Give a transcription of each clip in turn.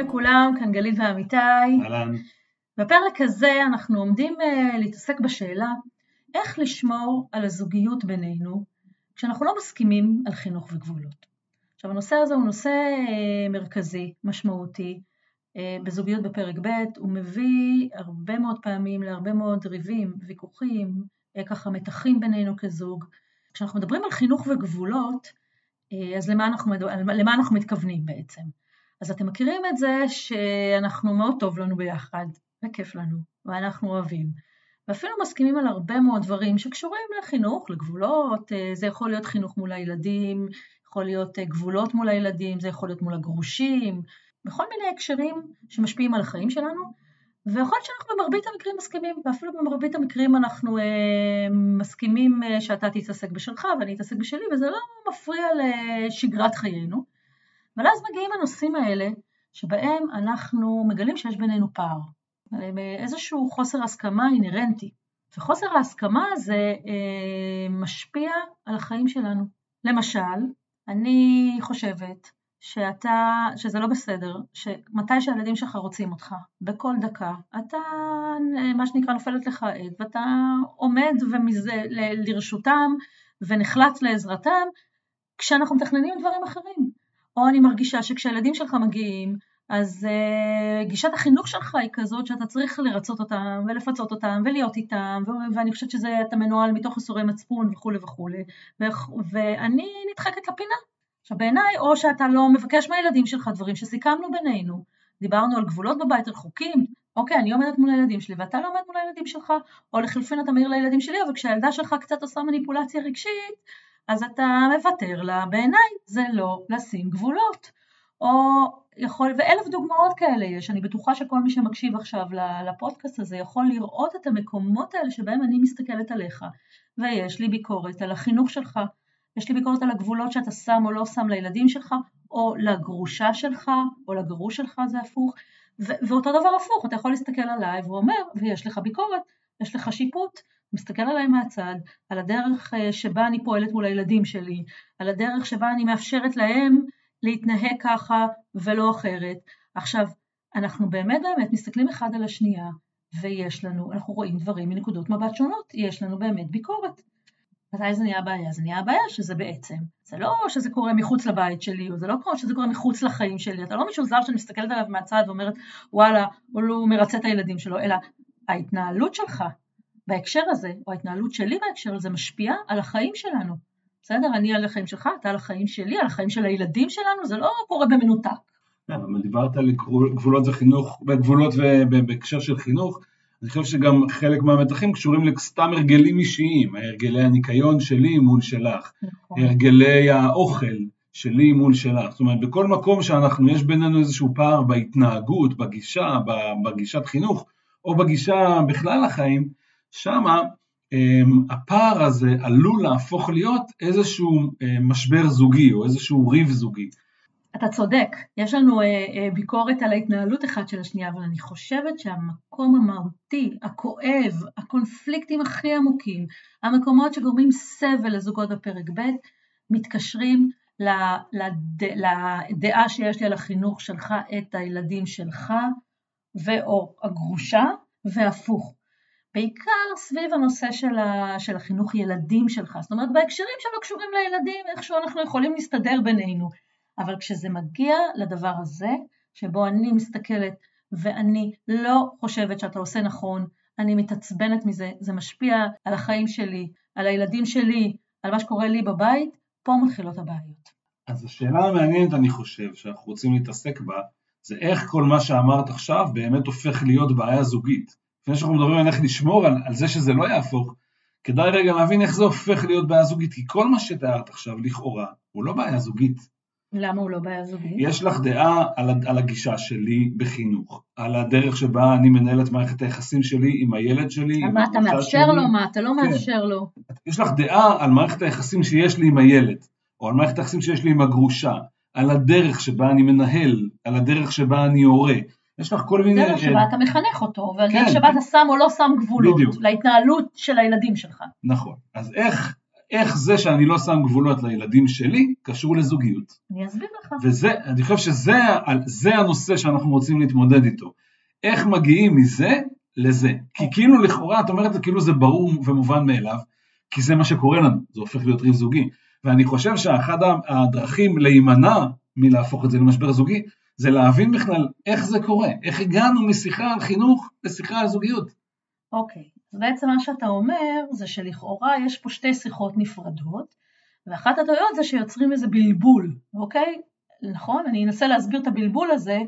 לכולם, כאן גלית ואמיתי. אהלן. בפרק הזה אנחנו עומדים uh, להתעסק בשאלה איך לשמור על הזוגיות בינינו כשאנחנו לא מסכימים על חינוך וגבולות. עכשיו הנושא הזה הוא נושא uh, מרכזי, משמעותי, uh, בזוגיות בפרק ב', הוא מביא הרבה מאוד פעמים להרבה מאוד ריבים, ויכוחים, uh, ככה מתחים בינינו כזוג. כשאנחנו מדברים על חינוך וגבולות, אז למה אנחנו, למה אנחנו מתכוונים בעצם? אז אתם מכירים את זה שאנחנו מאוד טוב לנו ביחד, וכיף לנו, ואנחנו אוהבים. ואפילו מסכימים על הרבה מאוד דברים שקשורים לחינוך, לגבולות, אה, זה יכול להיות חינוך מול הילדים, יכול להיות אה, גבולות מול הילדים, זה יכול להיות מול הגרושים, בכל מיני הקשרים שמשפיעים על החיים שלנו, ויכול להיות שאנחנו במרבית המקרים מסכימים, ואפילו במרבית המקרים אנחנו אה, מסכימים אה, שאתה תתעסק בשלך ואני אתעסק בשלי, וזה לא מפריע לשגרת חיינו. אבל אז מגיעים הנושאים האלה, שבהם אנחנו מגלים שיש בינינו פער, איזשהו חוסר הסכמה אינהרנטי, וחוסר ההסכמה הזה אה, משפיע על החיים שלנו. למשל, אני חושבת שאתה, שזה לא בסדר, שמתי שהילדים שלך רוצים אותך, בכל דקה, אתה, מה שנקרא, נופלת לך עד, ואתה עומד ומזה, לרשותם ונחלץ לעזרתם, כשאנחנו מתכננים דברים אחרים. או אני מרגישה שכשהילדים שלך מגיעים, אז uh, גישת החינוך שלך היא כזאת שאתה צריך לרצות אותם ולפצות אותם ולהיות איתם ו- ואני חושבת שזה אתה מנוהל מתוך איסורי מצפון וכולי וכולי ו- ואני נדחקת לפינה. עכשיו בעיניי או שאתה לא מבקש מהילדים שלך דברים שסיכמנו בינינו, דיברנו על גבולות בבית, על חוקים, אוקיי אני עומדת מול הילדים שלי ואתה לא עומד מול הילדים שלך, או לחלופין אתה מעיר לילדים שלי אבל כשהילדה שלך קצת עושה מניפולציה רגשית אז אתה מוותר לה, בעיניי זה לא לשים גבולות. או יכול, ואלף דוגמאות כאלה יש, אני בטוחה שכל מי שמקשיב עכשיו לפודקאסט הזה יכול לראות את המקומות האלה שבהם אני מסתכלת עליך, ויש לי ביקורת על החינוך שלך, יש לי ביקורת על הגבולות שאתה שם או לא שם לילדים שלך, או לגרושה שלך, או לגרוש שלך זה הפוך, ו- ואותו דבר הפוך, אתה יכול להסתכל עליי ואומר, ויש לך ביקורת, יש לך שיפוט, מסתכל עליי מהצד, על הדרך אה, שבה אני פועלת מול הילדים שלי, על הדרך שבה אני מאפשרת להם להתנהג ככה ולא אחרת. עכשיו, אנחנו באמת באמת מסתכלים אחד על השנייה, ויש לנו, אנחנו רואים דברים מנקודות מבט שונות, יש לנו באמת ביקורת. מתי זה נהיה בעיה? זה נהיה בעיה שזה בעצם, זה לא שזה קורה מחוץ לבית שלי, או זה לא קורה שזה קורה מחוץ לחיים שלי, אתה לא מישהו זר שאני מסתכלת עליו מהצד ואומרת וואלה, הוא מרצה את הילדים שלו, אלא ההתנהלות שלך בהקשר הזה, או ההתנהלות שלי בהקשר הזה, משפיעה על החיים שלנו. בסדר? אני על החיים שלך, אתה על החיים שלי, על החיים של הילדים שלנו, זה לא קורה במנותק. כן, אבל דיברת על גבולות וגחינוך, גבולות ובהקשר של חינוך, אני חושב שגם חלק מהמתחים קשורים לסתם הרגלים אישיים, הרגלי הניקיון שלי מול שלך, נכון. הרגלי האוכל שלי מול שלך, זאת אומרת בכל מקום שאנחנו, יש בינינו איזשהו פער בהתנהגות, בגישה, בגישת חינוך, או בגישה בכלל לחיים, שמה אמ, הפער הזה עלול להפוך להיות איזשהו אה, משבר זוגי או איזשהו ריב זוגי. אתה צודק, יש לנו אה, אה, ביקורת על ההתנהלות אחת של השנייה, אבל אני חושבת שהמקום המהותי, הכואב, הקונפליקטים הכי עמוקים, המקומות שגורמים סבל לזוגות בפרק ב', מתקשרים לדעה שיש לי על החינוך שלך את הילדים שלך, ואו הגרושה, והפוך. בעיקר סביב הנושא של, ה, של החינוך ילדים שלך, זאת אומרת בהקשרים שלא קשורים לילדים, איכשהו אנחנו יכולים להסתדר בינינו, אבל כשזה מגיע לדבר הזה, שבו אני מסתכלת ואני לא חושבת שאתה עושה נכון, אני מתעצבנת מזה, זה משפיע על החיים שלי, על הילדים שלי, על מה שקורה לי בבית, פה מתחילות הבעיות. אז השאלה המעניינת אני חושב שאנחנו רוצים להתעסק בה, זה איך כל מה שאמרת עכשיו באמת הופך להיות בעיה זוגית. לפני שאנחנו מדברים על איך לשמור על, על זה שזה לא יהפוך, כדאי רגע להבין איך זה הופך להיות בעיה זוגית, כי כל מה שתיארת עכשיו, לכאורה, הוא לא בעיה זוגית. למה הוא לא בעיה זוגית? יש לך דעה על, על הגישה שלי בחינוך, על הדרך שבה אני מנהל את מערכת היחסים שלי עם הילד שלי. מה אתה מאפשר שלי. לו, מה אתה לא כן. מאפשר לו. יש לך דעה על מערכת היחסים שיש לי עם הילד, או על מערכת היחסים שיש לי עם הגרושה, על הדרך שבה אני מנהל, על הדרך שבה אני הורה. יש לך כל מיני... דרך שבה אתה מחנך אותו, והדרך כן. שבה אתה שם או לא שם גבולות, בדיוק. להתנהלות של הילדים שלך. נכון. אז איך, איך זה שאני לא שם גבולות לילדים שלי קשור לזוגיות. אני אסביר לך. וזה, אני חושב שזה הנושא שאנחנו רוצים להתמודד איתו. איך מגיעים מזה לזה. כי. כאילו לכאורה, את אומרת כאילו זה ברור ומובן מאליו, כי זה מה שקורה לנו, זה הופך להיות ריב זוגי. ואני חושב שאחד הדרכים להימנע מלהפוך את זה למשבר זוגי, זה להבין בכלל איך זה קורה, איך הגענו משיחה על חינוך לשיחה על זוגיות. אוקיי, אז בעצם מה שאתה אומר זה שלכאורה יש פה שתי שיחות נפרדות, ואחת הטעויות זה שיוצרים איזה בלבול, אוקיי? נכון? אני אנסה להסביר את הבלבול הזה.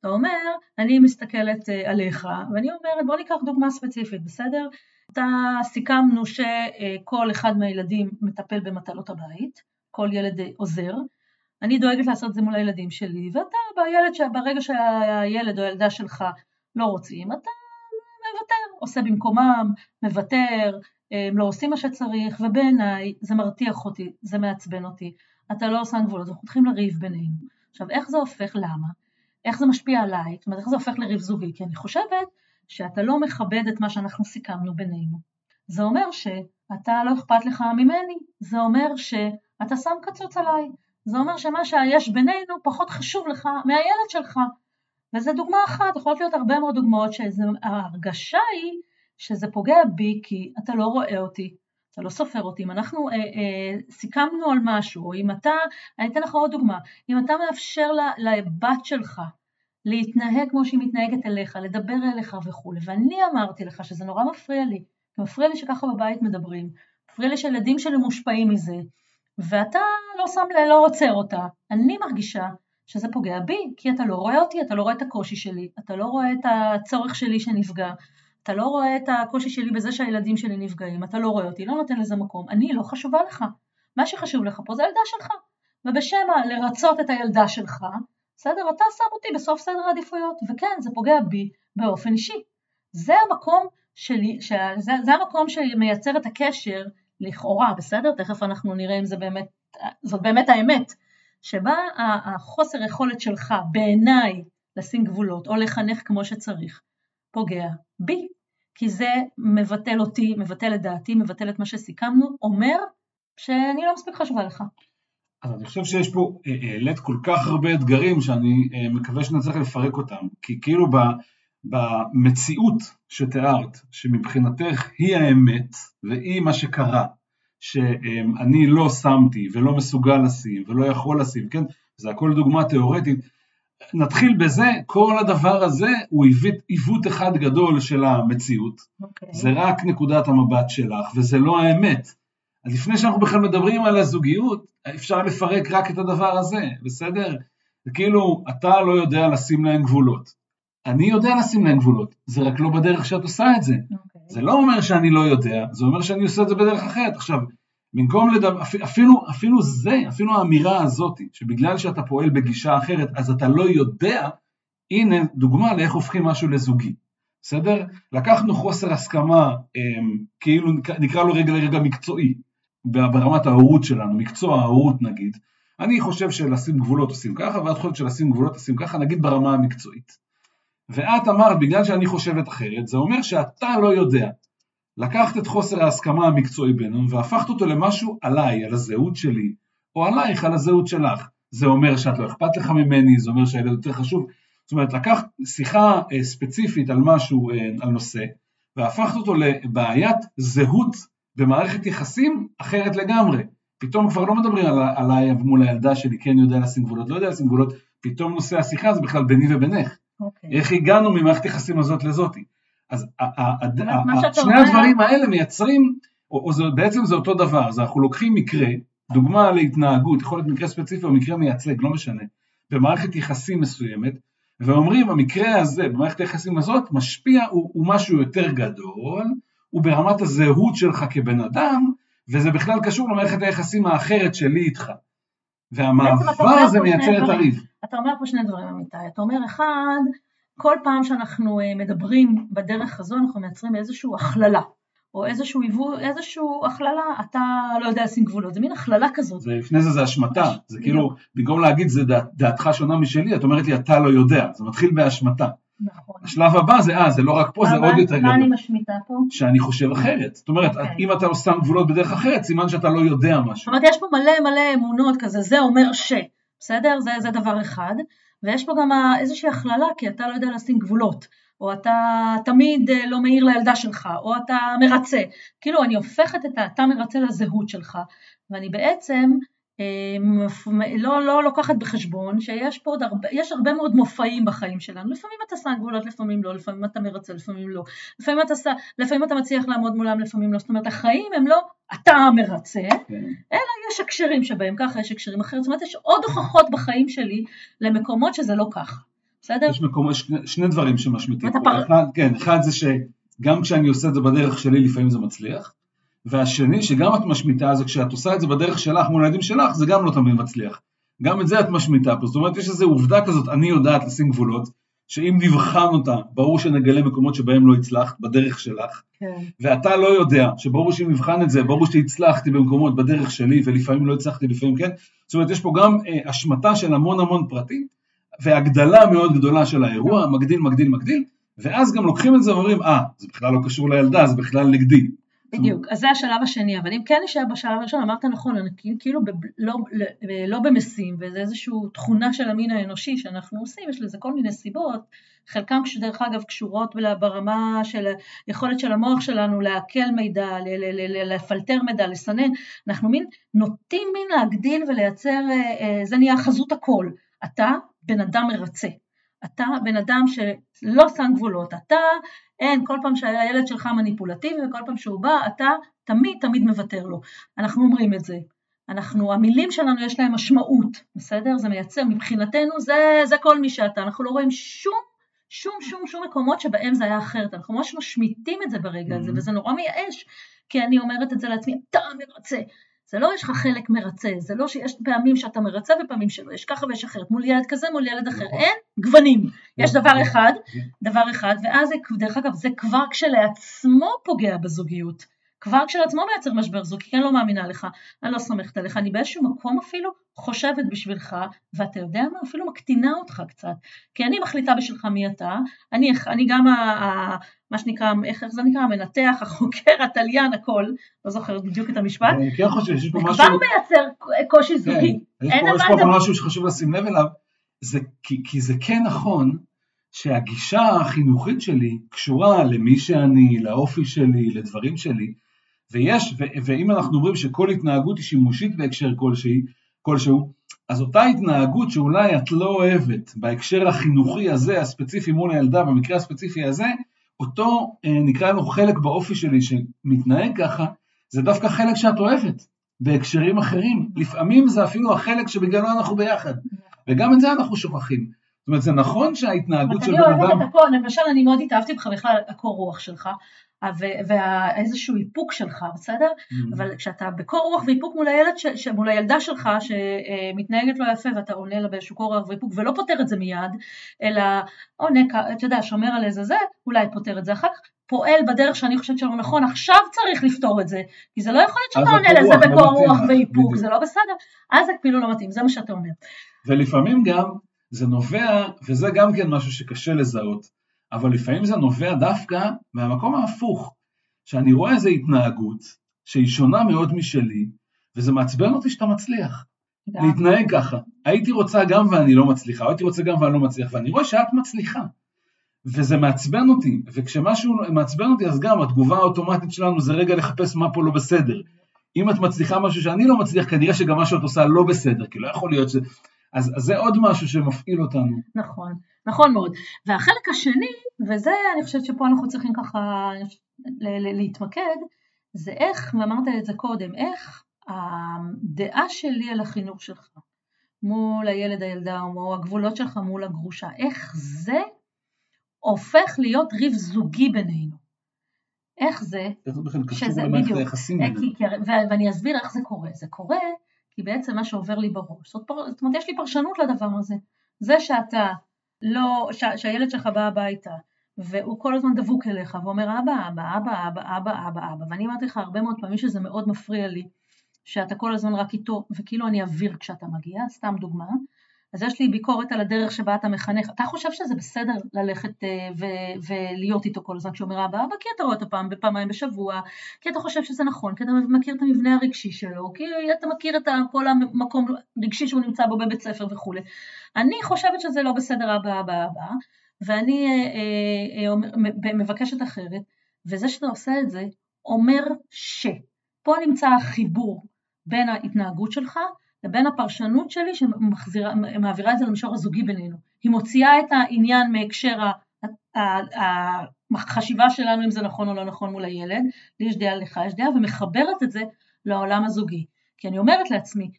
אתה אומר, אני מסתכלת אה, עליך, ואני אומרת, בוא ניקח דוגמה ספציפית, בסדר? אתה סיכמנו שכל אחד מהילדים מטפל במטלות הבית, כל ילד עוזר, אני דואגת לעשות את זה מול הילדים שלי, ואתה בילד, ברגע שהילד או הילדה שלך לא רוצים, אתה מוותר, עושה במקומם, מוותר, הם לא עושים מה שצריך, ובעיניי זה מרתיח אותי, זה מעצבן אותי, אתה לא עושה גבולות, אנחנו צריכים לריב בינינו. עכשיו, איך זה הופך, למה? איך זה משפיע עליי? זאת אומרת, איך זה הופך לריב זוגי? כי אני חושבת שאתה לא מכבד את מה שאנחנו סיכמנו בינינו. זה אומר שאתה לא אכפת לך ממני, זה אומר שאתה שם קצוץ עליי, זה אומר שמה שיש בינינו פחות חשוב לך מהילד שלך. וזו דוגמה אחת, יכולות להיות הרבה מאוד דוגמאות שההרגשה היא שזה פוגע בי כי אתה לא רואה אותי, אתה לא סופר אותי, אם אנחנו אה, אה, סיכמנו על משהו, או אם אתה, אני אתן לך עוד דוגמה, אם אתה מאפשר לבת שלך להתנהג כמו שהיא מתנהגת אליך, לדבר אליך וכולי, ואני אמרתי לך שזה נורא מפריע לי, מפריע לי שככה בבית מדברים, מפריע לי שילדים שלי מושפעים מזה, ואתה לא שם לב, לא עוצר אותה, אני מרגישה שזה פוגע בי, כי אתה לא רואה אותי, אתה לא רואה את הקושי שלי, אתה לא רואה את הצורך שלי שנפגע, אתה לא רואה את הקושי שלי בזה שהילדים שלי נפגעים, אתה לא רואה אותי, לא נותן לזה מקום, אני לא חשובה לך, מה שחשוב לך פה זה הילדה שלך, ובשם לרצות את הילדה שלך, בסדר, אתה שם אותי בסוף סדר העדיפויות, וכן, זה פוגע בי באופן אישי. זה המקום שלי, שזה, זה המקום שמייצר את הקשר לכאורה, בסדר? תכף אנחנו נראה אם זה באמת, זאת באמת האמת, שבה החוסר יכולת שלך בעיניי לשים גבולות או לחנך כמו שצריך, פוגע בי, כי זה מבטל אותי, מבטל את דעתי, מבטל את מה שסיכמנו, אומר שאני לא מספיק חשובה לך. אז אני חושב שיש פה, אה, העלית כל כך הרבה אתגרים שאני אה, מקווה שנצליח לפרק אותם, כי כאילו במציאות שתיארת, שמבחינתך היא האמת והיא מה שקרה, שאני לא שמתי ולא מסוגל לשים ולא יכול לשים, כן? זה הכל דוגמה תיאורטית. נתחיל בזה, כל הדבר הזה הוא עיוות, עיוות אחד גדול של המציאות. Okay. אוקיי. זה רק נקודת המבט שלך וזה לא האמת. אז לפני שאנחנו בכלל מדברים על הזוגיות, אפשר לפרק רק את הדבר הזה, בסדר? זה כאילו, אתה לא יודע לשים להם גבולות. אני יודע לשים להם גבולות, זה רק לא בדרך שאת עושה את זה. Okay. אוקיי. זה לא אומר שאני לא יודע, זה אומר שאני עושה את זה בדרך אחרת. עכשיו, במקום לדבר, אפילו, אפילו זה, אפילו האמירה הזאת, שבגלל שאתה פועל בגישה אחרת, אז אתה לא יודע, הנה דוגמה לאיך הופכים משהו לזוגי. בסדר? לקחנו חוסר הסכמה, אמ, כאילו נקרא לו רגע לרגע מקצועי, ברמת ההורות שלנו, מקצוע ההורות נגיד. אני חושב שלשים גבולות עושים ככה, ואת חושבת שלשים גבולות עושים ככה, נגיד ברמה המקצועית. ואת אמרת, בגלל שאני חושבת אחרת, זה אומר שאתה לא יודע. לקחת את חוסר ההסכמה המקצועי בינינו והפכת אותו למשהו עליי, על הזהות שלי, או עלייך, על הזהות שלך. זה אומר שאת לא אכפת לך ממני, זה אומר שהילד יותר חשוב. זאת אומרת, לקחת שיחה אה, ספציפית על משהו, אה, על נושא, והפכת אותו לבעיית זהות במערכת יחסים אחרת לגמרי. פתאום כבר לא מדברים על, עליי מול הילדה שלי, כן יודע לשים גבולות, לא יודע לשים גבולות, פתאום נושא השיחה זה בכלל ביני ובינך. Okay. אוקיי. איך הגענו ממערכת יחסים הזאת לזאתי. אז שני הדברים האלה מייצרים, או בעצם זה אותו דבר, אז אנחנו לוקחים מקרה, דוגמה להתנהגות, יכול להיות מקרה ספציפי או מקרה מייצג, לא משנה, במערכת יחסים מסוימת, ואומרים המקרה הזה, במערכת היחסים הזאת, משפיע, הוא, הוא משהו יותר גדול, הוא ברמת הזהות שלך כבן אדם, וזה בכלל קשור למערכת היחסים האחרת שלי איתך. והמעבר הזה מייצר את הריב. אתה אומר פה שני דברים אמיתי, אתה אומר אחד, כל פעם שאנחנו אה, מדברים בדרך הזו אנחנו מייצרים איזושהי הכללה, או איזשהו עיוור, איזושהי הכללה, אתה לא יודע לשים גבולות, זה מין הכללה כזאת. ולפני זה זה השמטה, זה כאילו, במקום להגיד זה דעת, דעתך שונה משלי, את אומרת לי אתה לא יודע, זה מתחיל בהשמטה. נכון. השלב הבא זה, אה, זה לא רק פה, זה עוד יותר מה אני גדול. משמיטה פה? שאני חושב אחרת. זאת אומרת, אוקיי. אם אתה שם גבולות בדרך אחרת, סימן שאתה לא יודע זאת משהו. אומרת, יש פה מלא מלא אמונות כזה, זה אומר ש, בסדר? זה, זה דבר אחד. ויש פה גם איזושהי הכללה, כי אתה לא יודע לשים גבולות, או אתה תמיד אה, לא מעיר לילדה שלך, או אתה מרצה. כאילו, אני הופכת את ה"אתה מרצה" לזהות שלך, ואני בעצם לא, לא לוקחת בחשבון שיש פה עוד הרבה, יש הרבה מאוד מופעים בחיים שלנו. לפעמים אתה שם גבולות, לפעמים לא, לפעמים אתה מרצה, לפעמים לא. לפעמים אתה, ש- לפעמים אתה מצליח לעמוד מולם, לפעמים לא. זאת אומרת, החיים הם לא אתה מרצה, כן. יש הקשרים שבהם ככה, יש הקשרים אחרים, זאת אומרת יש עוד הוכחות בחיים שלי למקומות שזה לא ככה, בסדר? יש מקום, יש שני- שני דברים שמשמיטים. פר- אחד, כן, אחד זה שגם כשאני עושה את זה בדרך שלי, לפעמים זה מצליח. והשני, שגם את משמיטה, זה כשאת עושה את זה בדרך שלך מול הילדים שלך, זה גם לא תמיד מצליח. גם את זה את משמיטה פה. זאת אומרת, יש איזו עובדה כזאת, אני יודעת לשים גבולות, שאם נבחן אותה, ברור שנגלה מקומות שבהם לא הצלחת, בדרך שלך. כן. ואתה לא יודע, שברור שאם נבחן את זה, ברור שהצלחתי במקומות בדרך שלי, ולפעמים לא הצלחתי, לפעמים כן. זאת אומרת, יש פה גם אה, השמטה של המון המון פרטים, והגדלה מאוד גדולה של האירוע, מגדיל, מגדיל, מגדיל, ואז גם לוקחים את זה ואומרים, אה, זה בכלל לא קשור לילדה, זה בכלל נגדי. בדיוק, אז זה השלב השני, אבל אם כן נשאר בשלב הראשון, אמרת נכון, אני כאילו ב- לא, לא, לא במשים, וזה איזושהי תכונה של המין האנושי שאנחנו עושים, יש לזה כל מיני סיבות, חלקם דרך אגב קשורות ברמה של היכולת של המוח שלנו לעכל מידע, ל- ל- ל- ל- לפלטר מידע, לסנן, אנחנו מין נוטים מין להגדיל ולייצר, אה, אה, זה נהיה חזות הכל, אתה בן אדם מרצה, אתה בן אדם שלא שם גבולות, אתה אין, כל פעם שהילד שלך מניפולטיבי וכל פעם שהוא בא, אתה תמיד תמיד מוותר לו. אנחנו אומרים את זה. אנחנו, המילים שלנו יש להם משמעות, בסדר? זה מייצר, מבחינתנו זה, זה כל מי שאתה. אנחנו לא רואים שום, שום, שום, שום מקומות שבהם זה היה אחרת. אנחנו ממש משמיטים את זה ברגע הזה, Mhm. וזה נורא מייאש, כי אני אומרת את זה לעצמי, אתה מרצה. זה לא יש לך חלק מרצה, זה לא שיש פעמים שאתה מרצה ופעמים שלא, יש ככה ויש אחרת, מול ילד כזה, מול ילד אחר, נכון. אין גוונים. יש נכון. דבר אחד, כן. דבר אחד, ואז זה, דרך אגב, זה כבר כשלעצמו פוגע בזוגיות. כבר כשלעצמו מייצר משבר זוג, כי אני לא מאמינה לך, אני לא סומכת עליך, אני באיזשהו מקום אפילו חושבת בשבילך, ואתה יודע מה, אפילו מקטינה אותך קצת, כי אני מחליטה בשבילך מי אתה, אני, אני גם, ה, ה, מה שנקרא, איך זה נקרא, המנתח, החוקר, התליין, הכל, לא זוכרת בדיוק את המשפט, אני כן חושב שיש פה זה משהו... כבר מייצר קושי זוגי, כן, יש פה, פה. אבל משהו שחשוב לשים לב אליו, זה, כי, כי זה כן נכון שהגישה החינוכית שלי קשורה למי שאני, לאופי שלי, לדברים שלי, ויש, ו, ואם אנחנו אומרים שכל התנהגות היא שימושית בהקשר כלשהי, כלשהו, אז אותה התנהגות שאולי את לא אוהבת בהקשר החינוכי הזה, הספציפי מול הילדה, במקרה הספציפי הזה, אותו אה, נקרא לו חלק באופי שלי שמתנהג ככה, זה דווקא חלק שאת אוהבת, בהקשרים אחרים. לפעמים זה אפילו החלק שבגללו אנחנו ביחד, וגם את זה אנחנו שוכחים. זאת אומרת, זה נכון שההתנהגות של אני בן אוהבת אדם... את הכל, למשל אני מאוד התאהבתי בך בכלל, הקור רוח שלך, ואיזשהו איפוק שלך, בסדר? Mm-hmm. אבל כשאתה בקור רוח ואיפוק מול הילד, ש, ש, מול הילדה שלך שמתנהגת לא יפה ואתה עונה לה באיזשהו קור רוח ואיפוק ולא פותר את זה מיד, אלא עונה, אתה יודע, שומר על איזה זה, אולי פותר את זה אחר כך, פועל בדרך שאני חושבת שלא נכון, עכשיו צריך לפתור את זה, כי זה לא יכול להיות שאתה עונה לזה לא בקור רוח ואיפוק. זה לא בסדר, אז זה כאילו לא מתאים, זה מה שאתה אומר. ולפעמים גם זה נובע, וזה גם כן משהו שקשה לזהות, אבל לפעמים זה נובע דווקא מהמקום ההפוך, שאני רואה איזו התנהגות שהיא שונה מאוד משלי, וזה מעצבן אותי שאתה מצליח גם. להתנהג ככה. הייתי רוצה גם ואני לא מצליחה, הייתי רוצה גם ואני לא מצליח, ואני רואה שאת מצליחה. וזה מעצבן אותי, וכשמשהו מעצבן אותי אז גם התגובה האוטומטית שלנו זה רגע לחפש מה פה לא בסדר. אם את מצליחה משהו שאני לא מצליח, כנראה שגם מה שאת עושה לא בסדר, כי לא יכול להיות ש... אז, אז זה עוד משהו שמפעיל אותנו. נכון, נכון מאוד. והחלק השני, וזה אני חושבת שפה אנחנו צריכים ככה ל- ל- להתמקד, זה איך, ואמרת את זה קודם, איך הדעה שלי על החינוך שלך מול הילד הילדה או הגבולות שלך מול הגרושה, איך זה הופך להיות ריב זוגי בינינו. איך זה? איך זה בכלל קשור למערכת היחסים אה, ואני אסביר איך זה קורה. זה קורה כי בעצם מה שעובר לי בראש, זאת, פר... זאת אומרת יש לי פרשנות לדבר הזה. זה שאתה לא, ש... שהילד שלך בא הביתה והוא כל הזמן דבוק אליך ואומר אבא, אבא, אבא, אבא, אבא, אבא, אבא, ואני אמרתי לך הרבה מאוד פעמים שזה מאוד מפריע לי, שאתה כל הזמן רק איתו, וכאילו אני אוויר כשאתה מגיע, סתם דוגמה, אז יש לי ביקורת על הדרך שבה אתה מחנך. אתה חושב שזה בסדר ללכת אה, ו- ולהיות איתו כל הזמן כשהוא אומר אבא אבא, כי אתה רואה אותו פעם בפעמיים בשבוע, כי אתה חושב שזה נכון, כי אתה מכיר את המבנה הרגשי שלו, כי אתה מכיר את כל המקום הרגשי שהוא נמצא בו בבית ספר וכולי. אני חושבת שזה לא בסדר אבא אבא אבא, ואני אה, אה, מבקשת אחרת, וזה שאתה עושה את זה אומר ש. פה נמצא החיבור בין ההתנהגות שלך לבין הפרשנות שלי שמעבירה את זה למישור הזוגי בינינו. היא מוציאה את העניין מהקשר החשיבה שלנו אם זה נכון או לא נכון מול הילד, לי יש דעה, לך יש דעה, ומחברת את זה לעולם הזוגי. כי אני אומרת לעצמי,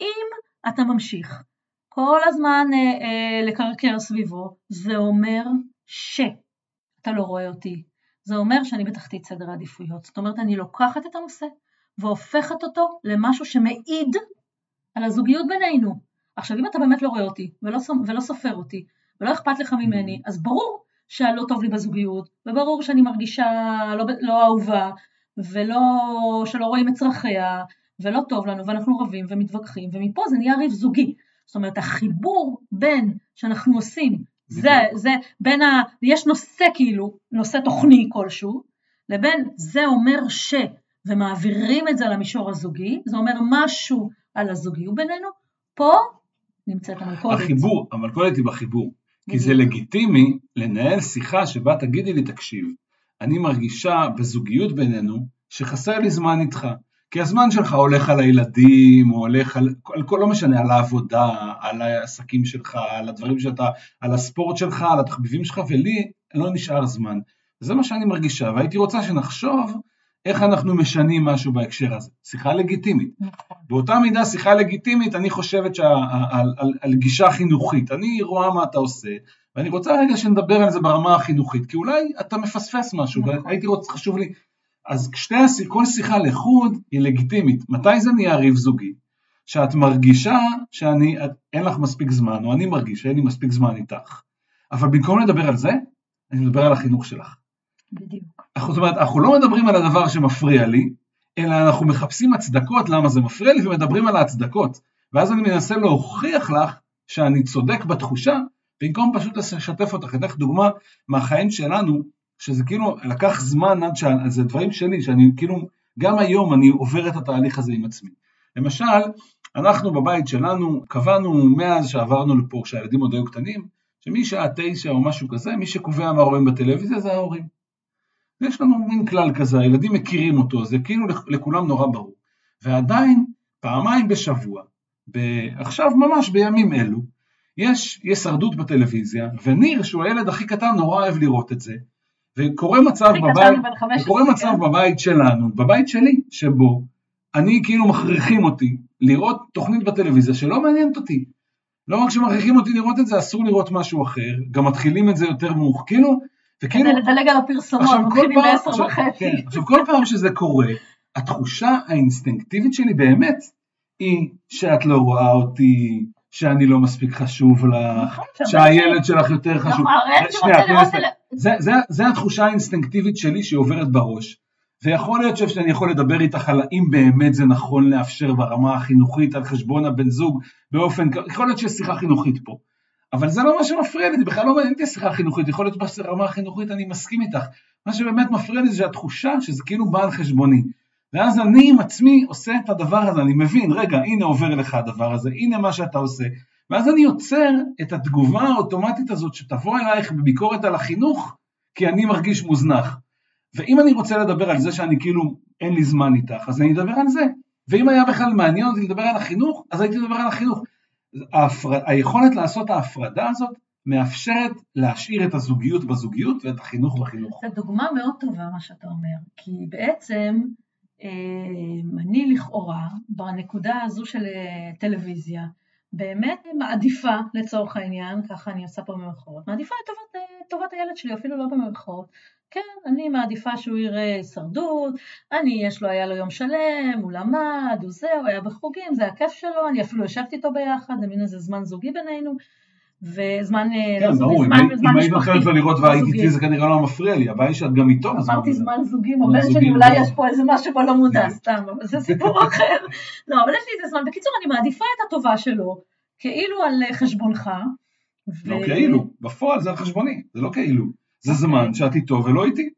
אם אתה ממשיך כל הזמן אה, אה, לקרקר סביבו, זה אומר שאתה לא רואה אותי, זה אומר שאני בתחתית סדר העדיפויות. זאת אומרת, אני לוקחת את הנושא והופכת אותו למשהו שמעיד על הזוגיות בינינו. עכשיו, אם אתה באמת לא רואה אותי ולא, ולא סופר אותי ולא אכפת לך ממני, אז ברור שהלא טוב לי בזוגיות, וברור שאני מרגישה לא, לא אהובה, ולא, שלא רואים את צרכיה, ולא טוב לנו, ואנחנו רבים ומתווכחים, ומפה זה נהיה ריב זוגי. זאת אומרת, החיבור בין שאנחנו עושים, זה, זה בין ה... יש נושא כאילו, נושא תוכני כלשהו, לבין זה אומר ש... ומעבירים את זה למישור הזוגי, זה אומר משהו על הזוגיות בינינו, פה נמצאת המלכודת. החיבור, המלכודת היא בחיבור. כי זה לגיטימי לנהל שיחה שבה תגידי לי, תקשיב, אני מרגישה בזוגיות בינינו שחסר לי זמן איתך. כי הזמן שלך הולך על הילדים, או הולך על, על כל, לא משנה, על העבודה, על העסקים שלך, על הדברים שאתה, על הספורט שלך, על התחביבים שלך, ולי לא נשאר זמן. זה מה שאני מרגישה, והייתי רוצה שנחשוב איך אנחנו משנים משהו בהקשר הזה. שיחה לגיטימית. נכון. באותה מידה שיחה לגיטימית, אני חושבת שעל על, על, על גישה חינוכית. אני רואה מה אתה עושה, ואני רוצה רגע שנדבר על זה ברמה החינוכית, כי אולי אתה מפספס משהו, נכון. והייתי רוצה, חשוב לי, אז שתי, כל שיחה לחוד היא לגיטימית. מתי זה נהיה ריב זוגי? שאת מרגישה שאין לך מספיק זמן, או אני מרגיש שאין לי מספיק זמן איתך. אבל במקום לדבר על זה, אני מדבר על החינוך שלך. בדיוק. זאת אומרת, אנחנו לא מדברים על הדבר שמפריע לי, אלא אנחנו מחפשים הצדקות למה זה מפריע לי ומדברים על ההצדקות. ואז אני מנסה להוכיח לך שאני צודק בתחושה, במקום פשוט לשתף אותך. אתן לך דוגמה מהחיים שלנו, שזה כאילו לקח זמן עד ש... זה דברים שלי, שאני כאילו, גם היום אני עובר את התהליך הזה עם עצמי. למשל, אנחנו בבית שלנו קבענו מאז שעברנו לפה, כשהילדים עוד היו קטנים, שמשעה תשע או משהו כזה, מי שקובע מה רואים בטלוויזיה זה ההורים. יש לנו מין כלל כזה, הילדים מכירים אותו, זה כאילו לכולם נורא ברור. ועדיין, פעמיים בשבוע, עכשיו ממש בימים אלו, יש הישרדות בטלוויזיה, וניר, שהוא הילד הכי קטן, נורא אוהב לראות את זה. וקורה מצב, בבית, וקורה מצב כן. בבית שלנו, בבית שלי, שבו אני כאילו מכריחים אותי לראות תוכנית בטלוויזיה שלא מעניינת אותי. לא רק שמכריחים אותי לראות את זה, אסור לראות משהו אחר, גם מתחילים את זה יותר מאוחר, כאילו וכאילו... כדי לדלג על הפרסומות, מתחילים בעשר וחצי. כן, עכשיו כל פעם שזה קורה, התחושה האינסטינקטיבית שלי באמת היא שאת לא רואה אותי, שאני לא מספיק חשוב לך, נכון, שהילד שלך יותר חשוב. נכון, זה התחושה האינסטינקטיבית שלי שעוברת בראש. ויכול להיות שאני יכול לדבר איתך על האם באמת זה נכון לאפשר ברמה החינוכית על חשבון הבן זוג באופן, יכול להיות שיש שיחה חינוכית פה. אבל זה לא מה שמפריע לי, זה בכלל לא מעניין אותי השיחה החינוכית, יכול להיות ברמה החינוכית אני מסכים איתך. מה שבאמת מפריע לי זה שהתחושה שזה כאילו בא על חשבוני. ואז אני עם עצמי עושה את הדבר הזה, אני מבין, רגע, הנה עובר לך הדבר הזה, הנה מה שאתה עושה. ואז אני יוצר את התגובה האוטומטית הזאת שתבוא אלייך בביקורת על החינוך, כי אני מרגיש מוזנח. ואם אני רוצה לדבר על זה שאני כאילו, אין לי זמן איתך, אז אני אדבר על זה. ואם היה בכלל מעניין אותי לדבר על החינוך, אז הייתי מדבר על החינוך. ההפר... היכולת לעשות ההפרדה הזאת מאפשרת להשאיר את הזוגיות בזוגיות ואת החינוך בחינוך. זו דוגמה מאוד טובה מה שאתה אומר, כי בעצם אה, אני לכאורה בנקודה הזו של אה, טלוויזיה באמת מעדיפה לצורך העניין, ככה אני עושה פה במרכאות, מעדיפה את טובת, אה, הילד שלי אפילו לא במרכאות, כן, אני מעדיפה שהוא יראה הישרדות, אני, יש לו, היה לו יום שלם, הוא למד, הוא זה, הוא היה בחוגים, זה הכיף שלו, אני אפילו יושבת איתו ביחד, זה מין איזה זמן זוגי בינינו, וזמן, אה, כן, לא ברור, זמן, אם, זמן אם היית נותנת לו לראות והייתי איתי זה כנראה לא מפריע לי, הבעיה היא שאת גם איתו. אמרתי זמן זוגי, אומר שלי, אולי יש פה איזה משהו בלא מודע, כן. סתם, אבל זה סיפור אחר. לא, אבל יש לי איזה זמן, בקיצור, אני מעדיפה את הטובה שלו, כאילו על חשבונך. לא כאילו, בפועל זה על חשבוני, זה לא כאילו. זה. זמן שאת איתו ולא איתי.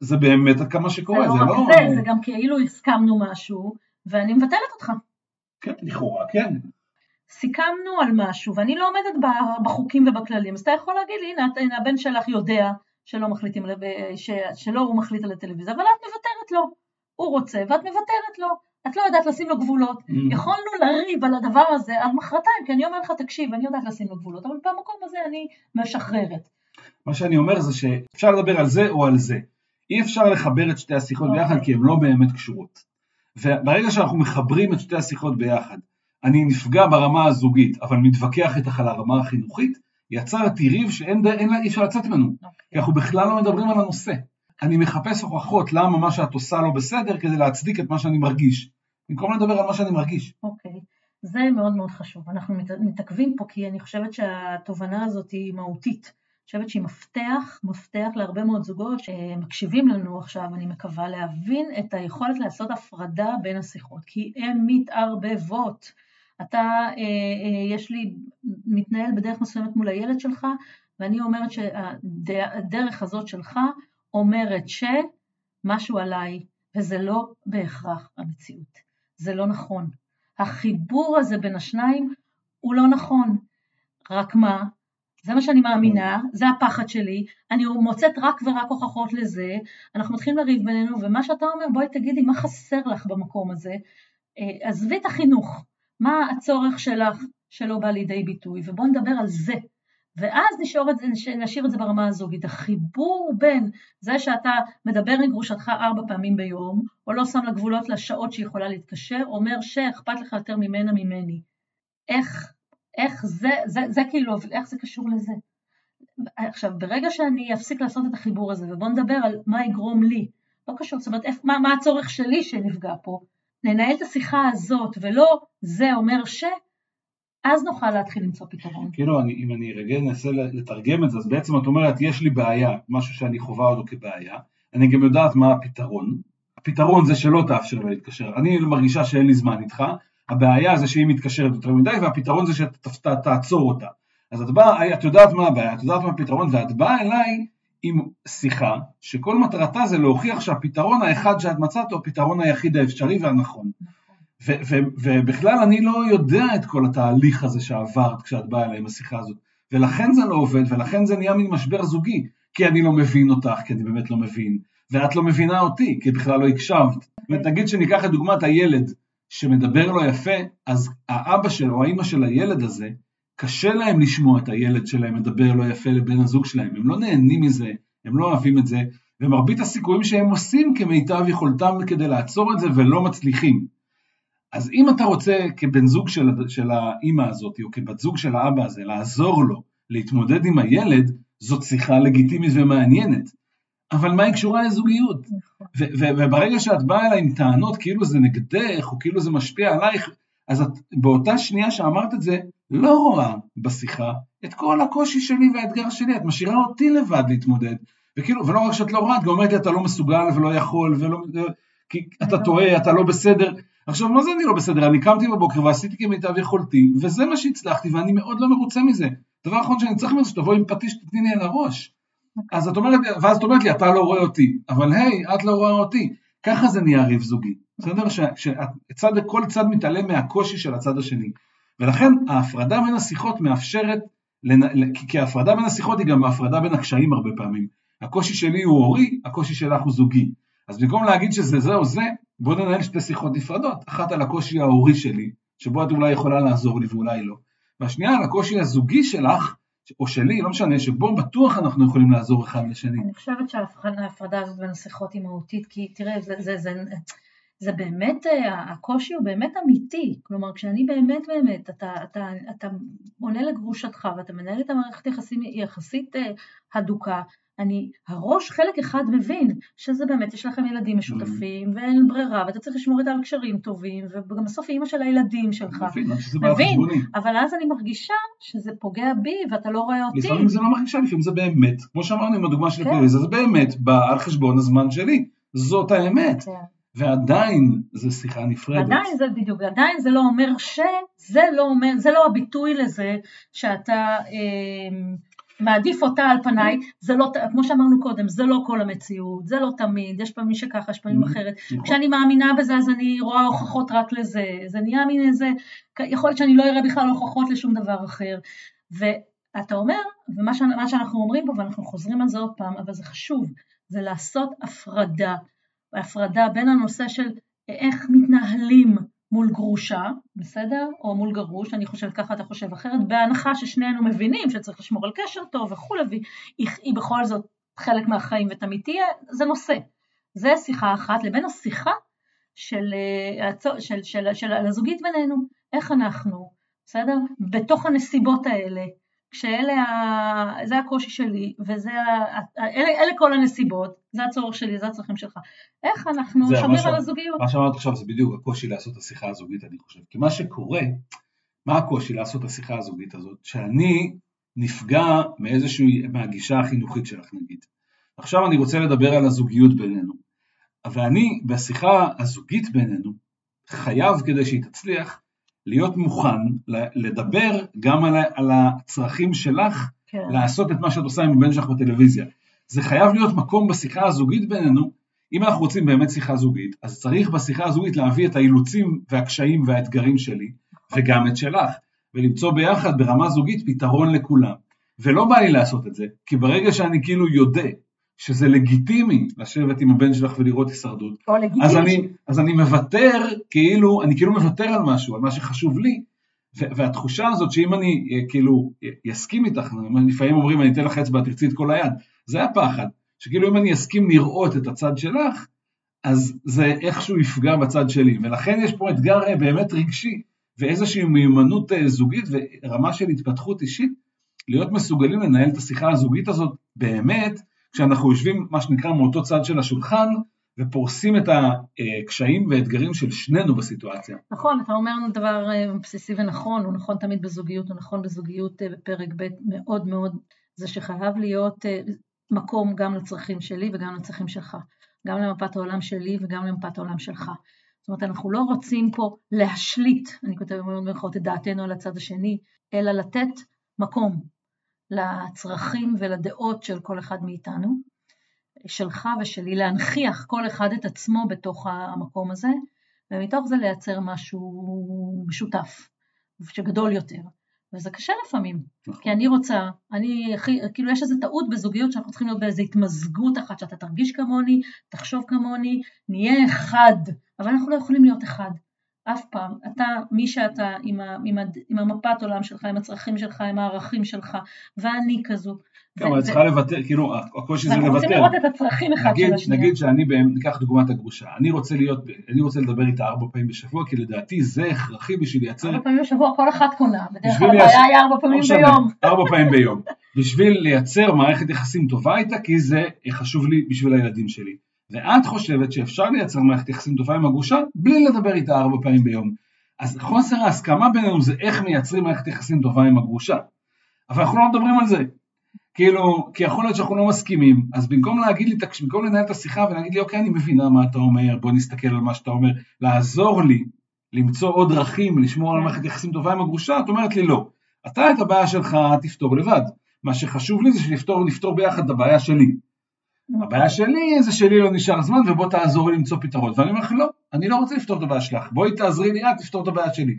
זה באמת עד כמה שקורה, זה לא... זה לא רק זה, זה גם כאילו הסכמנו משהו, ואני מבטלת אותך. כן, לכאורה כן. סיכמנו על משהו, ואני לא עומדת בחוקים ובכללים, אז אתה יכול להגיד לי, הנה, הבן שלך יודע שלא מחליטים, ש, שלא הוא מחליט על הטלוויזיה, אבל את מוותרת לו. הוא רוצה ואת מוותרת לו. את לא יודעת לשים לו גבולות. Mm. יכולנו לריב על הדבר הזה על מחרתיים, כי אני אומרת לך, תקשיב, אני יודעת לשים לו גבולות, אבל במקום הזה אני משחררת. מה שאני אומר זה שאפשר לדבר על זה או על זה. אי אפשר לחבר את שתי השיחות okay. ביחד כי הן לא באמת קשורות. וברגע שאנחנו מחברים את שתי השיחות ביחד, אני נפגע ברמה הזוגית, אבל מתווכח איתך על הרמה החינוכית, יצרתי ריב שאין אין, אי אפשר לצאת ממנו, okay. אוקיי. כי אנחנו בכלל לא מדברים על הנושא. אני מחפש הוכחות למה מה שאת עושה לא בסדר כדי להצדיק את מה שאני מרגיש, במקום לדבר על מה שאני מרגיש. אוקיי, okay. זה מאוד מאוד חשוב. אנחנו מתעכבים פה כי אני חושבת שהתובנה הזאת היא מהותית. חושבת שהיא מפתח, מפתח להרבה מאוד זוגות שמקשיבים לנו עכשיו, אני מקווה, להבין את היכולת לעשות הפרדה בין השיחות, כי הן מתערבבות. אתה, אה, אה, יש לי, מתנהל בדרך מסוימת מול הילד שלך, ואני אומרת שהדרך הזאת שלך אומרת שמשהו עליי, וזה לא בהכרח המציאות. זה לא נכון. החיבור הזה בין השניים הוא לא נכון. רק מה? זה מה שאני מאמינה, זה הפחד שלי, אני מוצאת רק ורק הוכחות לזה, אנחנו מתחילים לריב בינינו, ומה שאתה אומר, בואי תגידי מה חסר לך במקום הזה, אה, עזבי את החינוך, מה הצורך שלך שלא בא לידי ביטוי, ובואו נדבר על זה. ואז נשאר את זה, נשאיר את זה ברמה הזוגית. החיבור בין זה שאתה מדבר עם גרושתך ארבע פעמים ביום, או לא שם לה גבולות לשעות שהיא יכולה להתקשר, אומר שאכפת לך יותר ממנה ממני. איך, איך זה, זה, זה כאילו, איך זה קשור לזה? עכשיו, ברגע שאני אפסיק לעשות את החיבור הזה, ובואו נדבר על מה יגרום לי, לא קשור, זאת אומרת, מה, מה הצורך שלי שנפגע פה, ננהל את השיחה הזאת, ולא זה אומר ש... אז נוכל להתחיל למצוא פתרון. כאילו, אני, אם אני רגע אנסה לתרגם את זה, אז בעצם את אומרת, יש לי בעיה, משהו שאני חווה אותו כבעיה, אני גם יודעת מה הפתרון. הפתרון זה שלא תאפשר לה להתקשר. אני מרגישה שאין לי זמן איתך, הבעיה זה שהיא מתקשרת יותר מדי, והפתרון זה שתעצור אותה. אז את באה, את יודעת מה הבעיה, את יודעת מה הפתרון, ואת באה אליי עם שיחה, שכל מטרתה זה להוכיח שהפתרון האחד שאת מצאת הוא הפתרון היחיד האפשרי והנכון. ובכלל אני לא יודע את כל התהליך הזה שעברת כשאת באה אליי עם השיחה הזאת, ולכן זה לא עובד, ולכן זה נהיה מין משבר זוגי, כי אני לא מבין אותך, כי אני באמת לא מבין, ואת לא מבינה אותי, כי בכלל לא הקשבת. ונגיד שניקח את דוגמת הילד שמדבר לא יפה, אז האבא שלו, האימא של הילד הזה, קשה להם לשמוע את הילד שלהם מדבר לא יפה לבן הזוג שלהם, הם לא נהנים מזה, הם לא אוהבים את זה, ומרבית הסיכויים שהם עושים כמיטב יכולתם כדי לעצור את זה ולא מצליחים. אז אם אתה רוצה כבן זוג של, של האימא הזאת, או כבת זוג של האבא הזה, לעזור לו להתמודד עם הילד, זאת שיחה לגיטימית ומעניינת. אבל מה היא קשורה לזוגיות? נכון. וברגע שאת באה אליי עם טענות כאילו זה נגדך, או כאילו זה משפיע עלייך, אז את באותה שנייה שאמרת את זה, לא רואה בשיחה את כל הקושי שלי והאתגר שלי, את משאירה אותי לבד להתמודד. וכאילו, ולא רק שאת לא רואה, את גם אומרת לי אתה לא מסוגל ולא יכול, ולא, כי אתה טועה, אתה לא בסדר. עכשיו, מה זה אני לא בסדר? אני קמתי בבוקר ועשיתי כמיטב יכולתי, וזה מה שהצלחתי, ואני מאוד לא מרוצה מזה. דבר אחרון שאני צריך מזה, שתבואי עם פטיש, תתני לי על הראש. אז את אומרת, ואז את אומרת לי, אתה לא רואה אותי, אבל היי, את לא רואה אותי. ככה זה נהיה ריב זוגי. בסדר? שכל צד מתעלם מהקושי של הצד השני. ולכן ההפרדה בין השיחות מאפשרת, כי ההפרדה בין השיחות היא גם ההפרדה בין הקשיים הרבה פעמים. הקושי שלי הוא הורי, הקושי שלך הוא זוגי. אז במקום להגיד שזה זה או זה, בוא ננהל שתי שיחות נפרדות, אחת על הקושי ההורי שלי, שבו את אולי יכולה לעזור לי ואולי לא, והשנייה על הקושי הזוגי שלך, או שלי, לא משנה, שבו בטוח אנחנו יכולים לעזור אחד לשני. אני חושבת שההפרדה הזאת בין השיחות היא מהותית, כי תראה, זה, זה, זה, זה באמת, הקושי הוא באמת אמיתי, כלומר כשאני באמת באמת, אתה, אתה, אתה עונה לגרושתך ואתה מנהל את המערכת יחסים יחסית אה, הדוקה, אני, הראש חלק אחד מבין שזה באמת, יש לכם ילדים משותפים mm-hmm. ואין ברירה ואתה צריך לשמור איתה על קשרים טובים וגם בסוף אימא של הילדים שלך. מבין, מבין, אבל אז אני מרגישה שזה פוגע בי ואתה לא רואה אותי. לפעמים זה לא מרגישה, לפעמים זה באמת, כמו שאמרנו עם הדוגמה של כן. הטלוויזיה, זה באמת בא על חשבון הזמן שלי, זאת האמת. כן. ועדיין זו שיחה נפרדת. עדיין זה בדיוק, עדיין זה לא אומר ש... זה לא אומר, זה לא הביטוי לזה שאתה אה, מעדיף אותה על פניי, זה לא, כמו שאמרנו קודם, זה לא כל המציאות, זה לא תמיד, יש פעמים שככה, יש פעמים נכון. אחרת. כשאני מאמינה בזה אז אני רואה הוכחות רק לזה, זה נהיה מין איזה, יכול להיות שאני לא אראה בכלל הוכחות לשום דבר אחר. ואתה אומר, ומה שאנחנו אומרים פה, ואנחנו חוזרים על זה עוד פעם, אבל זה חשוב, זה לעשות הפרדה, הפרדה בין הנושא של איך מתנהלים מול גרושה, בסדר? או מול גרוש, אני חושבת ככה, אתה חושב אחרת, בהנחה ששנינו מבינים שצריך לשמור על קשר טוב וכולי, והיא היא בכל זאת חלק מהחיים ותמיד תהיה, זה נושא. זה שיחה אחת, לבין השיחה של, של, של, של, של הזוגית בינינו, איך אנחנו, בסדר? בתוך הנסיבות האלה, כשאלה, ה... זה הקושי שלי, וזה, ה... אלה, אלה כל הנסיבות, זה הצורך שלי, זה הצרכים שלך. איך אנחנו שומרים על הזוגיות? מה שאמרת עכשיו זה בדיוק הקושי לעשות את השיחה הזוגית, אני חושב. כי מה שקורה, מה הקושי לעשות את השיחה הזוגית הזאת? שאני נפגע מאיזושהי, מהגישה החינוכית שלך נגיד. עכשיו אני רוצה לדבר על הזוגיות בינינו. ואני, בשיחה הזוגית בינינו, חייב כדי שהיא תצליח, להיות מוכן לדבר גם על, על הצרכים שלך, כן. לעשות את מה שאת עושה עם הבן שלך בטלוויזיה. זה חייב להיות מקום בשיחה הזוגית בינינו, אם אנחנו רוצים באמת שיחה זוגית, אז צריך בשיחה הזוגית להביא את האילוצים והקשיים והאתגרים שלי, וגם את שלך, ולמצוא ביחד ברמה זוגית פתרון לכולם. ולא בא לי לעשות את זה, כי ברגע שאני כאילו יודע שזה לגיטימי לשבת עם הבן שלך ולראות הישרדות, אז אני, אז אני מוותר, כאילו, אני כאילו מוותר על משהו, על מה שחשוב לי, והתחושה הזאת שאם אני אה, כאילו יסכים איתך, לפעמים אומרים אני אתן לך אצבע, תרצי את כל היד, זה הפחד, שכאילו אם אני אסכים לראות את הצד שלך, אז זה איכשהו יפגע בצד שלי, ולכן יש פה אתגר אה, באמת רגשי, ואיזושהי מיומנות אה, זוגית ורמה של התפתחות אישית, להיות מסוגלים לנהל את השיחה הזוגית הזאת באמת, כשאנחנו יושבים מה שנקרא מאותו צד של השולחן ופורסים את הקשיים והאתגרים של שנינו בסיטואציה. נכון, אתה אומר דבר אה, בסיסי ונכון, הוא נכון תמיד בזוגיות, הוא נכון בזוגיות אה, בפרק ב' מאוד מאוד, זה שחייב להיות אה, מקום גם לצרכים שלי וגם לצרכים שלך, גם למפת העולם שלי וגם למפת העולם שלך. זאת אומרת, אנחנו לא רוצים פה להשליט, אני כותבת במירכאות, את דעתנו על הצד השני, אלא לתת מקום, לצרכים ולדעות של כל אחד מאיתנו, שלך ושלי, להנכיח כל אחד את עצמו בתוך המקום הזה, ומתוך זה לייצר משהו משותף, שגדול יותר. וזה קשה לפעמים, נכון. כי אני רוצה, אני, הכי, כאילו יש איזו טעות בזוגיות שאנחנו צריכים להיות באיזו התמזגות אחת, שאתה תרגיש כמוני, תחשוב כמוני, נהיה אחד, אבל אנחנו לא יכולים להיות אחד. אף פעם. אתה, מי שאתה, עם, ה, עם, ה, עם המפת עולם שלך, עם הצרכים שלך, עם הערכים שלך, ואני כזו. כן, אבל את צריכה לוותר, כאילו, הקושי זה לוותר. אנחנו רוצים לראות את הצרכים אחד נגיד, של השנייה. נגיד שאני, ניקח דוגמת הגרושה, אני רוצה להיות, אני רוצה לדבר איתה ארבע פעמים בשבוע, כי לדעתי זה הכרחי בשביל לייצר... ארבע פעמים בשבוע, כל אחת קונה, בדרך כלל הבעיה היא ארבע פעמים ביום. ארבע פעמים ביום. בשביל לייצר מערכת יחסים טובה איתה, כי זה חשוב לי בשביל הילדים שלי. ואת חושבת שאפשר לייצר מערכת יחסים טובה עם הגרושה בלי לדבר איתה ארבע פעמים ביום. אז חוסר ההסכמה בינינו זה איך מייצרים מערכת יחסים טובה עם הגרושה. אבל אנחנו לא מדברים על זה. כאילו, כי יכול להיות שאנחנו לא מסכימים, אז במקום להגיד לי, במקום לנהל את השיחה ולהגיד לי, אוקיי, אני מבינה מה אתה אומר, בוא נסתכל על מה שאתה אומר, לעזור לי למצוא עוד דרכים, לשמור על מערכת יחסים טובה עם הגרושה, את אומרת לי לא. אתה את הבעיה שלך תפתור לבד. מה שחשוב לי זה שנפתור ביחד את הבעיה שלי. הבעיה שלי זה שלי לא נשאר זמן ובוא תעזור לי למצוא פתרון. ואני אומר לך לא, אני לא רוצה לפתור את הבעיה שלך, בואי תעזרי לי את, תפתור את הבעיה שלי.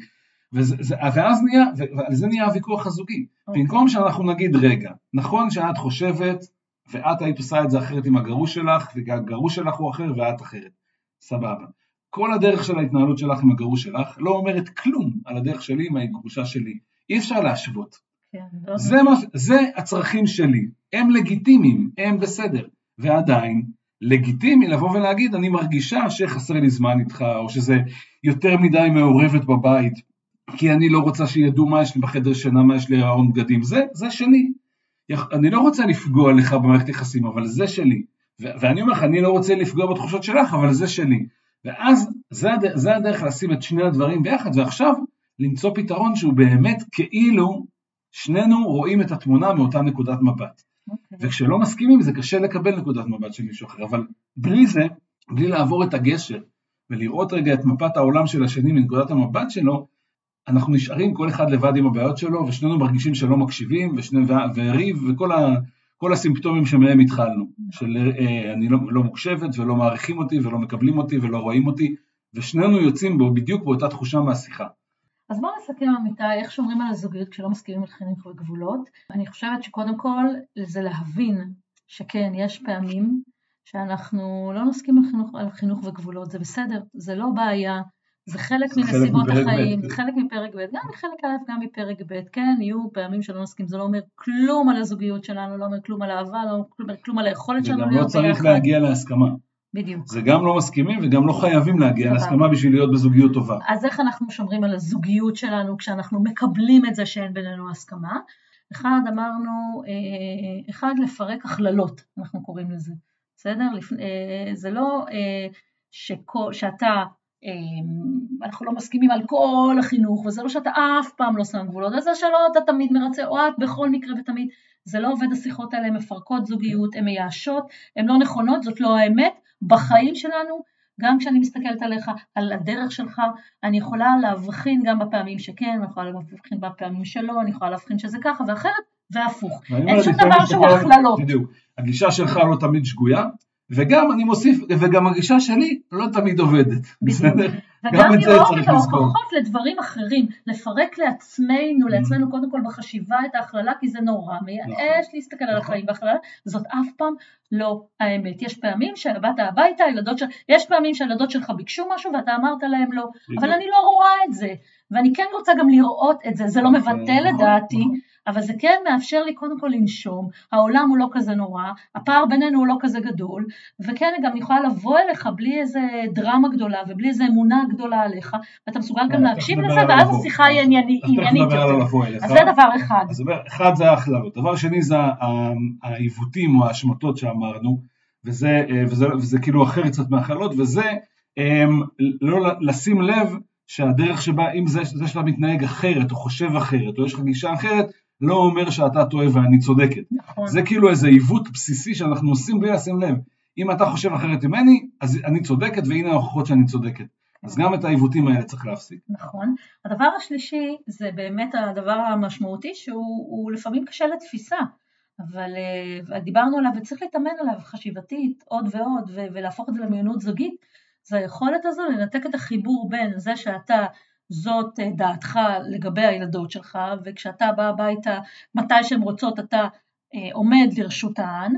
וזה, זה, ואז נהיה, ועל זה נהיה הוויכוח הזוגי. Okay. אוקיי. במקום שאנחנו נגיד רגע, נכון שאת חושבת ואת היית עושה את זה אחרת עם הגרוש שלך, והגרוש שלך הוא אחר ואת אחרת. סבבה. כל הדרך של ההתנהלות שלך עם הגרוש שלך לא אומרת כלום על הדרך שלי עם הגרושה שלי. אי אפשר להשוות. כן, לא זה, מה, זה הצרכים שלי, הם לגיטימיים, הם בסדר. ועדיין לגיטימי לבוא ולהגיד אני מרגישה שחסר לי זמן איתך או שזה יותר מדי מעורבת בבית כי אני לא רוצה שידעו מה יש לי בחדר שינה, מה יש לי רעיון בגדים, זה, זה שלי. אני לא רוצה לפגוע לך במערכת יחסים, אבל זה שלי. ואני אומר לך, אני לא רוצה לפגוע בתחושות שלך, אבל זה שלי. ואז זה, הד... זה הדרך לשים את שני הדברים ביחד, ועכשיו למצוא פתרון שהוא באמת כאילו שנינו רואים את התמונה מאותה נקודת מבט. אוקיי. וכשלא מסכימים זה קשה לקבל נקודת מבט של מישהו אחר, אבל בלי זה, בלי לעבור את הגשר ולראות רגע את מפת העולם של השני מנקודת המבט שלו, אנחנו נשארים כל אחד לבד עם הבעיות שלו, ושנינו מרגישים שלא מקשיבים, ושני, וריב, וכל ה, הסימפטומים שמהם התחלנו, של אה, אני לא, לא מוקשבת ולא מעריכים אותי ולא מקבלים אותי ולא רואים אותי, ושנינו יוצאים בו בדיוק באותה תחושה מהשיחה. אז בואו נסכם אמיתי איך שומרים על הזוגיות כשלא מסכימים על חינוך וגבולות. אני חושבת שקודם כל זה להבין שכן, יש פעמים שאנחנו לא נסכים על חינוך, על חינוך וגבולות, זה בסדר, זה לא בעיה, זה חלק זה מנסיבות החיים, זה חלק מפרק ב', גם מחלק א', גם מפרק ב', כן, יהיו פעמים שלא נסכים, זה לא אומר כלום על הזוגיות שלנו, לא אומר כלום על אהבה, לא אומר כלום על היכולת שלנו להיות ביחד. וגם לא צריך להגיע להסכמה. בדיוק. זה גם לא מסכימים וגם לא חייבים להגיע להסכמה בשביל להיות בזוגיות טובה. אז איך אנחנו שומרים על הזוגיות שלנו כשאנחנו מקבלים את זה שאין בינינו הסכמה? אחד אמרנו, אה, אחד לפרק הכללות, אנחנו קוראים לזה, בסדר? אה, זה לא אה, שכל, שאתה, אנחנו לא מסכימים על כל החינוך, וזה לא שאתה אף פעם לא שם גבולות, וזה שלא אתה תמיד מרצה, או את בכל מקרה ותמיד, זה לא עובד השיחות האלה, הן מפרקות זוגיות, הן מייאשות, הן לא נכונות, זאת לא האמת, בחיים שלנו, גם כשאני מסתכלת עליך, על הדרך שלך, אני יכולה להבחין גם בפעמים שכן, אני יכולה להבחין בפעמים שלא, אני יכולה להבחין שזה ככה ואחרת, והפוך. אין שום דבר שהוא הכללות. בדיוק. הגישה שלך לא תמיד שגויה, וגם אני מוסיף, וגם הגישה שלי לא תמיד עובדת. בסדר? וגם לראות את ההוכחות לדברים אחרים, לפרק לעצמנו, לעצמנו קודם כל בחשיבה את ההכללה, כי זה נורא מייאש נכון. להסתכל על נכון. החיים בהכללה, וזאת אף פעם לא האמת. יש פעמים שבאת הביתה, הילדות של... יש פעמים שהילדות שלך ביקשו משהו ואתה אמרת להם לא, אבל אני לא רואה את זה, ואני כן רוצה גם לראות את זה, זה לא מבטל את נכון, דעתי. אבל זה כן מאפשר לי קודם כל לנשום, העולם הוא לא כזה נורא, הפער בינינו הוא לא כזה גדול, וכן גם אני יכולה לבוא אליך בלי איזה דרמה גדולה ובלי איזה אמונה גדולה עליך, ואתה מסוגל גם אה, להקשיב לזה, ואז השיחה היא עניינית יותר. אז זה דבר אחד. אז אחד זה ההכללות, דבר שני זה העיוותים או ההשמטות שאמרנו, וזה, אה, וזה, וזה כאילו אחר קצת מהכללות, וזה אמ, לא לשים לב שהדרך שבה, אם זה, זה שאתה מתנהג אחרת, או חושב אחרת, או יש לך גישה אחרת, לא אומר שאתה טועה ואני צודקת. נכון. זה כאילו איזה עיוות בסיסי שאנחנו עושים בלי לשים לב. אם אתה חושב אחרת ממני, אז אני צודקת והנה ההוכחות שאני צודקת. אז גם את העיוותים האלה צריך להפסיק. נכון. הדבר השלישי זה באמת הדבר המשמעותי שהוא לפעמים קשה לתפיסה, אבל אה, דיברנו עליו וצריך להתאמן עליו חשיבתית עוד ועוד ולהפוך את זה למיונות זוגית, זה היכולת הזו לנתק את החיבור בין זה שאתה זאת אה, דעתך לגבי הילדות שלך, וכשאתה בא הביתה, מתי שהן רוצות אתה אה, עומד לרשותן,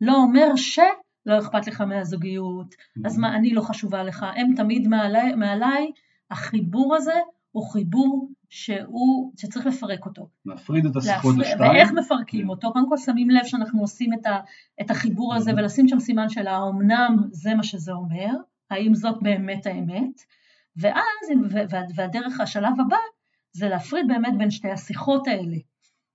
לא אומר שלא אכפת לך מהזוגיות, אז מה, אני לא חשובה לך, הם תמיד מעלי, מעליי, החיבור הזה הוא חיבור שהוא, שצריך לפרק אותו. להפריד את השיחות השתיים. ואיך מפרקים כן. אותו? קודם כל שמים לב שאנחנו עושים את, ה, את החיבור הזה ולשים שם סימן של האומנם זה מה שזה אומר, האם זאת באמת האמת, ואז, והדרך, השלב הבא, זה להפריד באמת בין שתי השיחות האלה.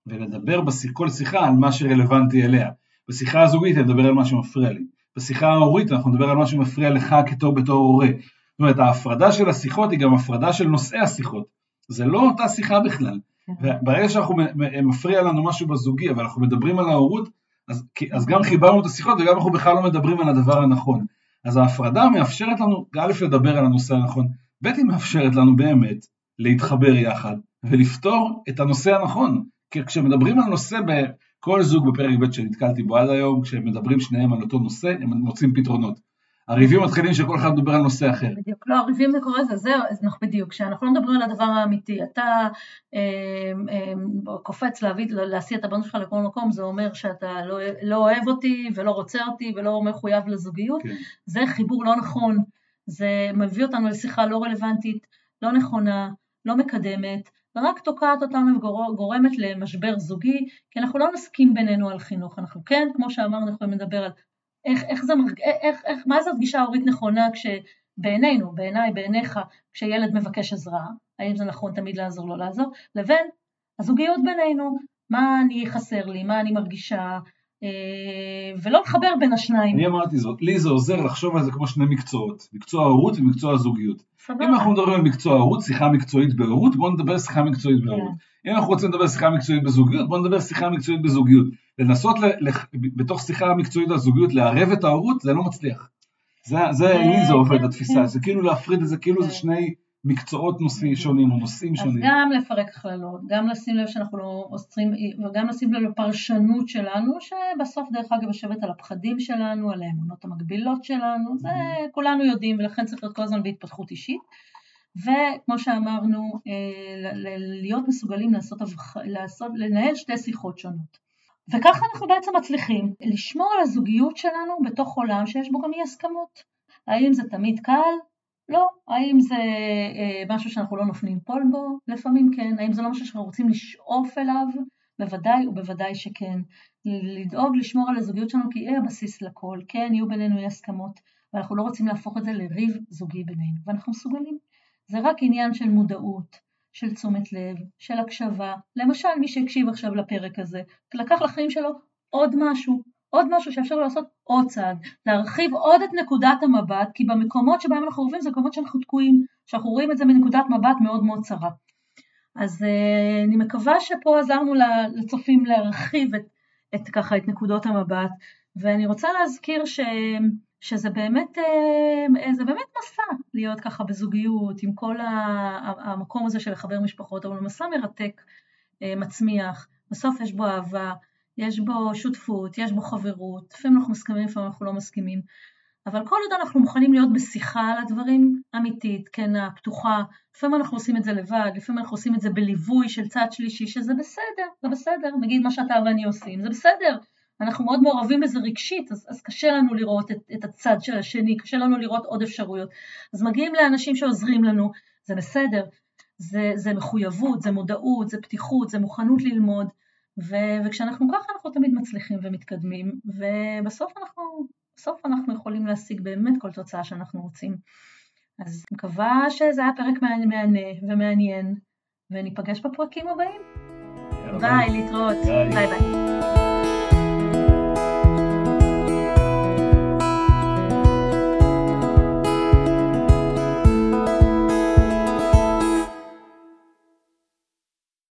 ולדבר בכל שיחה על מה שרלוונטי אליה. בשיחה הזוגית אני מדבר על מה שמפריע לי. בשיחה ההורית אנחנו נדבר על מה שמפריע לך כתור בתור הורה. זאת אומרת, ההפרדה של השיחות היא גם הפרדה של נושאי השיחות. זה לא אותה שיחה בכלל. כן. ברגע שאנחנו מפריע לנו משהו בזוגי, אבל אנחנו מדברים על ההורות, אז, אז גם חיברנו את השיחות וגם אנחנו בכלל לא מדברים על הדבר הנכון. אז ההפרדה מאפשרת לנו, א', לדבר על הנושא הנכון, ב' היא מאפשרת לנו באמת להתחבר יחד ולפתור את הנושא הנכון. כי כשמדברים על נושא בכל זוג בפרק ב' שנתקלתי בו עד היום, כשמדברים שניהם על אותו נושא, הם מוצאים פתרונות. הריבים מתחילים שכל אחד מדבר על נושא אחר. בדיוק, לא, הריבים זה קורה זה, זהו, נכון, בדיוק, כשאנחנו לא מדברים על הדבר האמיתי, אתה אה, אה, קופץ להביא, להסיע את הבנות שלך לכל מקום, זה אומר שאתה לא, לא אוהב אותי ולא רוצה אותי ולא מחויב לזוגיות, כן. זה חיבור לא נכון, זה מביא אותנו לשיחה לא רלוונטית, לא נכונה, לא מקדמת, ורק תוקעת אותנו וגורמת למשבר זוגי, כי אנחנו לא נסכים בינינו על חינוך, אנחנו כן, כמו שאמרנו, יכולים לדבר על איך, איך זה, איך, איך, מה זאת גישה הורית נכונה כשבעינינו, בעיניי, בעיניך, כשילד מבקש עזרה, האם זה נכון תמיד לעזור, לא לעזור, לבין הזוגיות בינינו, מה אני חסר לי, מה אני מרגישה, ולא לחבר בין השניים. אני אמרתי זאת, לי זה עוזר לחשוב על זה כמו שני מקצועות, מקצוע ההורות ומקצוע הזוגיות. סבבה. אם אנחנו מדברים על מקצוע ההורות, שיחה מקצועית בהורות, בואו נדבר שיחה מקצועית כן. בהורות. כן. אם אנחנו רוצים לדבר שיחה מקצועית בזוגיות, בואו נדבר שיחה מקצועית בזוגיות. לנסות ל, ל, בתוך שיחה מקצועית על זוגיות לערב את ההורות, זה לא מצליח. זה, זה, לי זה עובד התפיסה, זה כאילו להפריד את זה, כאילו זה שני מקצועות נושאים שונים או נושאים שונים. אז גם לפרק הכללות, גם לשים לב שאנחנו לא אוסרים, וגם לשים לב לפרשנות שלנו, שבסוף דרך אגב יושבת על הפחדים שלנו, על האמונות המקבילות שלנו, זה כולנו יודעים ולכן צריך להיות כל הזמן בהתפתחות אישית. וכמו שאמרנו, להיות מסוגלים לעשות, לעשות, לנהל שתי שיחות שונות. וככה אנחנו בעצם מצליחים לשמור על הזוגיות שלנו בתוך עולם שיש בו גם אי הסכמות. האם זה תמיד קל? לא. האם זה אה, משהו שאנחנו לא נופלים פול בו? לפעמים כן. האם זה לא משהו שאנחנו רוצים לשאוף אליו? בוודאי ובוודאי שכן. לדאוג לשמור על הזוגיות שלנו כי היא הבסיס לכל. כן, יהיו בינינו אי הסכמות, ואנחנו לא רוצים להפוך את זה לריב זוגי בינינו, ואנחנו מסוגלים. זה רק עניין של מודעות, של תשומת לב, של הקשבה. למשל, מי שהקשיב עכשיו לפרק הזה, לקח לחיים שלו עוד משהו, עוד משהו שאפשר לעשות עוד צעד, להרחיב עוד את נקודת המבט, כי במקומות שבהם אנחנו עוברים זה מקומות שאנחנו תקועים, שאנחנו רואים את זה מנקודת מבט מאוד מאוד צרה. אז uh, אני מקווה שפה עזרנו לצופים להרחיב את, את ככה את נקודות המבט, ואני רוצה להזכיר ש... שזה באמת, זה באמת מסע להיות ככה בזוגיות עם כל המקום הזה של לחבר משפחות, אבל מסע מרתק, אה, מצמיח, בסוף יש בו אהבה, יש בו שותפות, יש בו חברות, לפעמים אנחנו מסכימים, לפעמים אנחנו לא מסכימים, אבל כל עוד אנחנו מוכנים להיות בשיחה על הדברים אמיתית, כנה, פתוחה, לפעמים אנחנו עושים את זה לבד, לפעמים אנחנו עושים את זה בליווי של צד שלישי, שזה בסדר, זה בסדר, נגיד מה שאתה ואני עושים, זה בסדר, אנחנו מאוד מעורבים בזה רגשית, אז, אז קשה לנו לראות את, את הצד של השני, קשה לנו לראות עוד אפשרויות. אז מגיעים לאנשים שעוזרים לנו, זה בסדר, זה, זה מחויבות, זה מודעות, זה פתיחות, זה מוכנות ללמוד, ו, וכשאנחנו ככה אנחנו תמיד מצליחים ומתקדמים, ובסוף אנחנו, אנחנו יכולים להשיג באמת כל תוצאה שאנחנו רוצים. אז מקווה שזה היה פרק מהנה ומעניין, וניפגש בפרקים הבאים. ביי, להתראות. ביי ביי.